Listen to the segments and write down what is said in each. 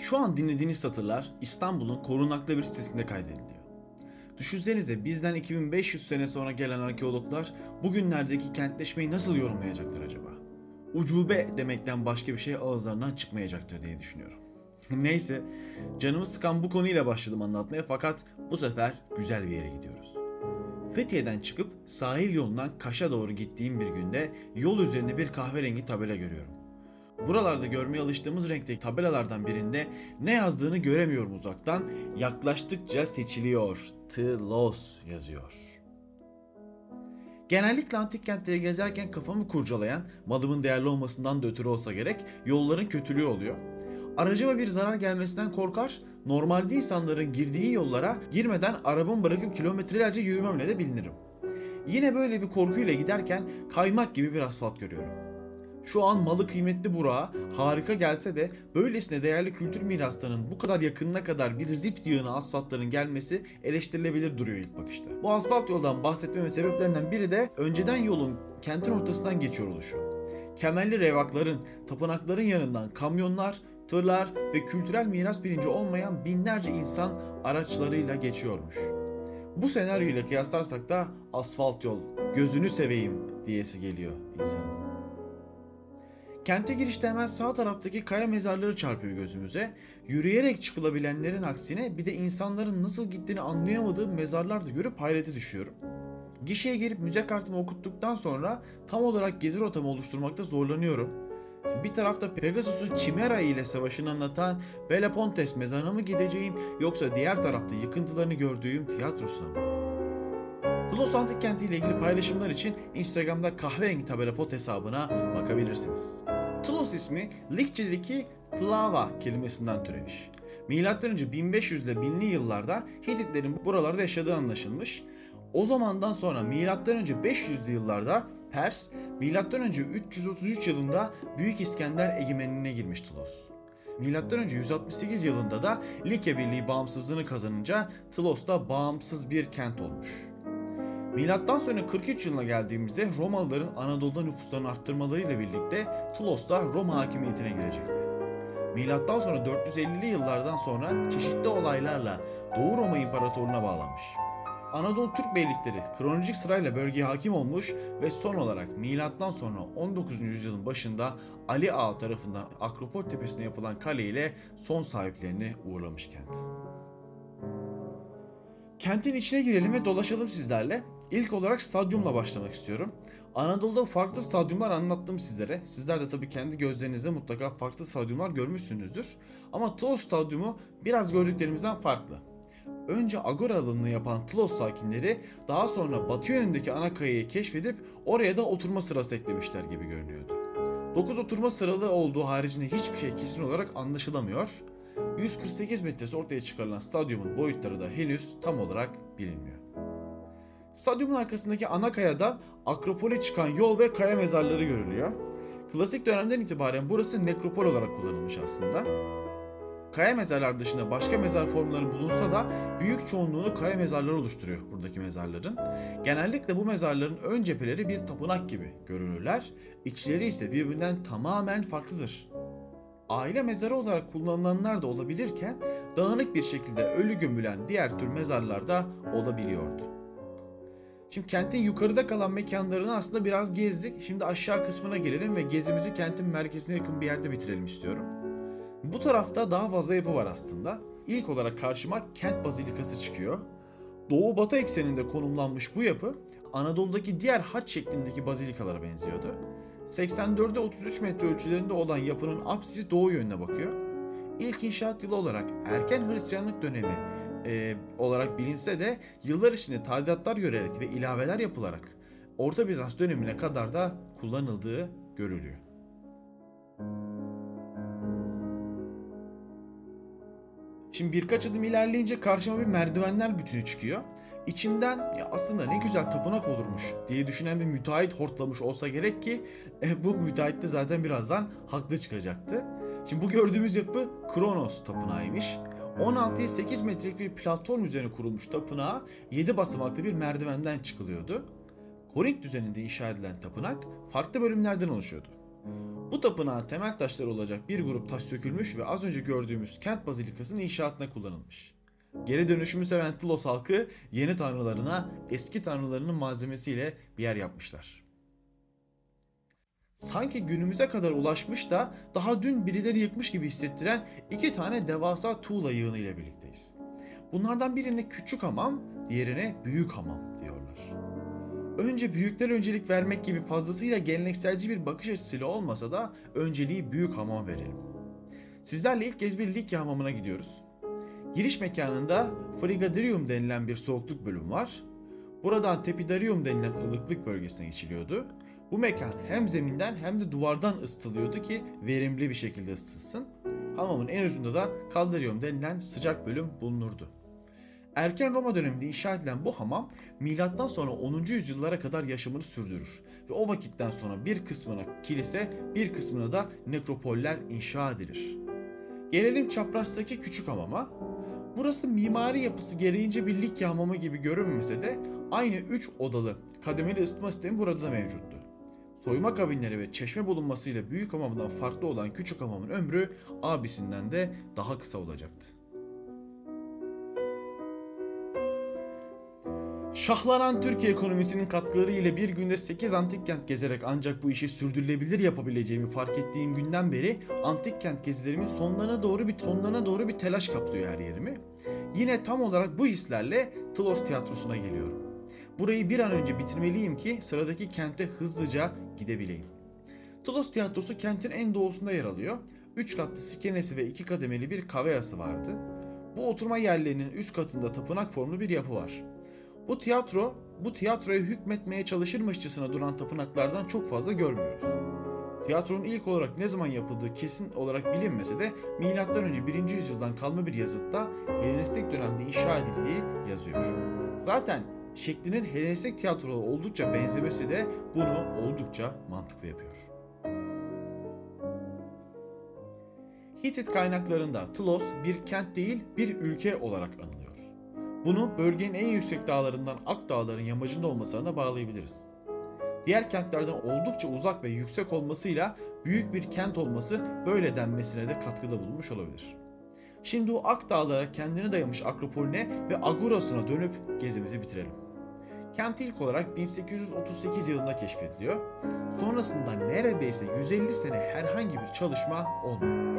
Şu an dinlediğiniz satırlar İstanbul'un korunaklı bir sitesinde kaydediliyor. Düşünsenize bizden 2500 sene sonra gelen arkeologlar bugünlerdeki kentleşmeyi nasıl yorumlayacaklar acaba? Ucube demekten başka bir şey ağızlarından çıkmayacaktır diye düşünüyorum. Neyse, canımı sıkan bu konuyla başladım anlatmaya fakat bu sefer güzel bir yere gidiyoruz. Fethiye'den çıkıp sahil yolundan Kaş'a doğru gittiğim bir günde yol üzerinde bir kahverengi tabela görüyorum. Buralarda görmeye alıştığımız renkteki tabelalardan birinde ne yazdığını göremiyorum uzaktan. Yaklaştıkça seçiliyor. Tlos yazıyor. Genellikle antik kentleri gezerken kafamı kurcalayan, malımın değerli olmasından da ötürü olsa gerek, yolların kötülüğü oluyor. Aracıma bir zarar gelmesinden korkar, normalde insanların girdiği yollara girmeden arabamı bırakıp kilometrelerce yürümemle de bilinirim. Yine böyle bir korkuyla giderken kaymak gibi bir asfalt görüyorum. Şu an malı kıymetli Burak'a harika gelse de böylesine değerli kültür miraslarının bu kadar yakınına kadar bir zift yığını asfaltların gelmesi eleştirilebilir duruyor ilk bakışta. Bu asfalt yoldan bahsetmeme sebeplerinden biri de önceden yolun kentin ortasından geçiyor oluşu. Kemerli revakların, tapınakların yanından kamyonlar, tırlar ve kültürel miras bilinci olmayan binlerce insan araçlarıyla geçiyormuş. Bu senaryoyla kıyaslarsak da asfalt yol, gözünü seveyim diyesi geliyor insanın. Kente girişte hemen sağ taraftaki kaya mezarları çarpıyor gözümüze. Yürüyerek çıkılabilenlerin aksine bir de insanların nasıl gittiğini anlayamadığım mezarlarda görüp hayrete düşüyorum. Gişeye girip müze kartımı okuttuktan sonra tam olarak gezi rotamı oluşturmakta zorlanıyorum. Bir tarafta Pegasus'un Chimera ile savaşını anlatan Belapontes mezarına mı gideceğim yoksa diğer tarafta yıkıntılarını gördüğüm tiyatrosuna mı? Tlos Antik Kenti ile ilgili paylaşımlar için Instagram'da kahverengi tabela pot hesabına bakabilirsiniz. Tlos ismi Likçe'deki Tlava kelimesinden türemiş. Önce 1500 ile 1000'li yıllarda Hititlerin buralarda yaşadığı anlaşılmış. O zamandan sonra önce 500'lü yıllarda Pers, önce 333 yılında Büyük İskender egemenliğine girmiş Tlos. Önce 168 yılında da Likya Birliği bağımsızlığını kazanınca Tlos da bağımsız bir kent olmuş. Milattan sonra 43 yılına geldiğimizde Romalıların Anadolu'da nüfuslarını arttırmalarıyla birlikte Tlos da Roma hakimiyetine girecekti. Milattan sonra 450'li yıllardan sonra çeşitli olaylarla Doğu Roma İmparatorluğu'na bağlanmış. Anadolu Türk beylikleri kronolojik sırayla bölgeye hakim olmuş ve son olarak milattan sonra 19. yüzyılın başında Ali Ağa tarafından Akropol tepesine yapılan kale ile son sahiplerini uğurlamış kent. Kentin içine girelim ve dolaşalım sizlerle. İlk olarak stadyumla başlamak istiyorum. Anadolu'da farklı stadyumlar anlattım sizlere. Sizler de tabii kendi gözlerinizde mutlaka farklı stadyumlar görmüşsünüzdür. Ama Tlos stadyumu biraz gördüklerimizden farklı. Önce Agora alanını yapan Tlos sakinleri daha sonra batı yönündeki ana kayayı keşfedip oraya da oturma sırası eklemişler gibi görünüyordu. 9 oturma sıralı olduğu haricinde hiçbir şey kesin olarak anlaşılamıyor. 148 metresi ortaya çıkarılan stadyumun boyutları da henüz tam olarak bilinmiyor. Stadyumun arkasındaki ana kayada Akropol'e çıkan yol ve kaya mezarları görülüyor. Klasik dönemden itibaren burası nekropol olarak kullanılmış aslında. Kaya mezarlar dışında başka mezar formları bulunsa da büyük çoğunluğunu kaya mezarları oluşturuyor buradaki mezarların. Genellikle bu mezarların ön cepheleri bir tapınak gibi görülürler, içleri ise birbirinden tamamen farklıdır. Aile mezarı olarak kullanılanlar da olabilirken dağınık bir şekilde ölü gömülen diğer tür mezarlar da olabiliyordu. Şimdi kentin yukarıda kalan mekanlarını aslında biraz gezdik. Şimdi aşağı kısmına gelelim ve gezimizi kentin merkezine yakın bir yerde bitirelim istiyorum. Bu tarafta daha fazla yapı var aslında. İlk olarak karşıma kent bazilikası çıkıyor. Doğu batı ekseninde konumlanmış bu yapı Anadolu'daki diğer haç şeklindeki bazilikalara benziyordu. 84'e 33 metre ölçülerinde olan yapının apsisi doğu yönüne bakıyor. İlk inşaat yılı olarak erken Hristiyanlık dönemi e, olarak bilinse de yıllar içinde tadilatlar görerek ve ilaveler yapılarak Orta Bizans dönemine kadar da kullanıldığı görülüyor. Şimdi birkaç adım ilerleyince karşıma bir merdivenler bütünü çıkıyor. İçimden ya aslında ne güzel tapınak olurmuş diye düşünen bir müteahhit hortlamış olsa gerek ki e, bu müteahhit de zaten birazdan haklı çıkacaktı. Şimdi bu gördüğümüz yapı Kronos tapınağıymış. 16'ya 8 metrelik bir platform üzerine kurulmuş tapınağa 7 basamaklı bir merdivenden çıkılıyordu. Korint düzeninde inşa edilen tapınak farklı bölümlerden oluşuyordu. Bu tapınağın temel taşları olacak bir grup taş sökülmüş ve az önce gördüğümüz kent bazilikasının inşaatına kullanılmış. Geri dönüşümü seven Tlos halkı yeni tanrılarına eski tanrılarının malzemesiyle bir yer yapmışlar. Sanki günümüze kadar ulaşmış da daha dün birileri yıkmış gibi hissettiren iki tane devasa tuğla yığını ile birlikteyiz. Bunlardan birine küçük hamam, diğerine büyük hamam diyorlar. Önce büyükler öncelik vermek gibi fazlasıyla gelenekselci bir bakış açısıyla olmasa da önceliği büyük hamam verelim. Sizlerle ilk kez bir Likya hamamına gidiyoruz. Giriş mekanında Frigadirium denilen bir soğukluk bölümü var. Buradan Tepidarium denilen ılıklık bölgesine geçiliyordu. Bu mekan hem zeminden hem de duvardan ısıtılıyordu ki verimli bir şekilde ısıtılsın. Hamamın en ucunda da Caldarium denilen sıcak bölüm bulunurdu. Erken Roma döneminde inşa edilen bu hamam milattan sonra 10. yüzyıllara kadar yaşamını sürdürür ve o vakitten sonra bir kısmına kilise, bir kısmına da nekropoller inşa edilir. Gelelim çaprazdaki küçük hamama. Burası mimari yapısı gereğince bir Likya hamamı gibi görünmese de aynı 3 odalı kademeli ısıtma sistemi burada da mevcuttu. Soyma kabinleri ve çeşme bulunmasıyla büyük hamamdan farklı olan küçük hamamın ömrü abisinden de daha kısa olacaktı. Şahlanan Türkiye ekonomisinin katkıları ile bir günde 8 antik kent gezerek ancak bu işi sürdürülebilir yapabileceğimi fark ettiğim günden beri antik kent gezilerimin sonlarına doğru bir sonlarına doğru bir telaş kaplıyor her yerimi. Yine tam olarak bu hislerle Tlos tiyatrosuna geliyorum. Burayı bir an önce bitirmeliyim ki sıradaki kente hızlıca gidebileyim. Tlos tiyatrosu kentin en doğusunda yer alıyor. 3 katlı sikenesi ve 2 kademeli bir kaveyası vardı. Bu oturma yerlerinin üst katında tapınak formlu bir yapı var. Bu tiyatro, bu tiyatroya hükmetmeye çalışırmışçasına duran tapınaklardan çok fazla görmüyoruz. Tiyatronun ilk olarak ne zaman yapıldığı kesin olarak bilinmese de M.Ö. 1. yüzyıldan kalma bir yazıtta Helenistik dönemde inşa edildiği yazıyor. Zaten şeklinin Helenistik tiyatroya oldukça benzemesi de bunu oldukça mantıklı yapıyor. Hitit kaynaklarında Tlos bir kent değil bir ülke olarak anılıyor. Bunu bölgenin en yüksek dağlarından Ak Dağların yamacında olmasına bağlayabiliriz. Diğer kentlerden oldukça uzak ve yüksek olmasıyla büyük bir kent olması böyle denmesine de katkıda bulunmuş olabilir. Şimdi o Ak Dağlara kendini dayamış Akropolüne ve Agoras'ına dönüp gezimizi bitirelim. Kent ilk olarak 1838 yılında keşfediliyor. Sonrasında neredeyse 150 sene herhangi bir çalışma olmuyor.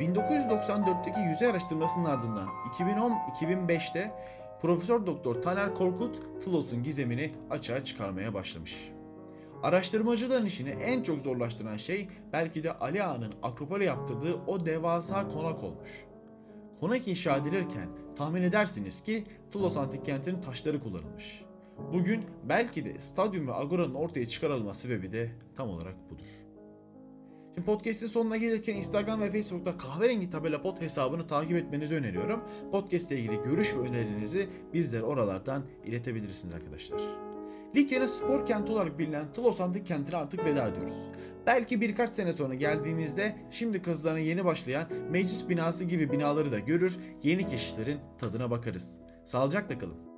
1994'teki yüzey araştırmasının ardından 2010-2005'te Profesör Doktor Taner Korkut Tlos'un gizemini açığa çıkarmaya başlamış. Araştırmacıların işini en çok zorlaştıran şey belki de Ali Ağa'nın Akropol'e yaptırdığı o devasa konak olmuş. Konak inşa edilirken tahmin edersiniz ki Tlos antik kentinin taşları kullanılmış. Bugün belki de stadyum ve agora'nın ortaya çıkarılma sebebi de tam olarak budur. Şimdi podcast'in sonuna gelirken Instagram ve Facebook'ta kahverengi tabela pot hesabını takip etmenizi öneriyorum. Podcast ile ilgili görüş ve önerilerinizi bizlere oralardan iletebilirsiniz arkadaşlar. Likya'nın spor kenti olarak bilinen Tlos Antik kentine artık veda ediyoruz. Belki birkaç sene sonra geldiğimizde şimdi kazılarına yeni başlayan meclis binası gibi binaları da görür, yeni keşiflerin tadına bakarız. Sağlıcakla kalın.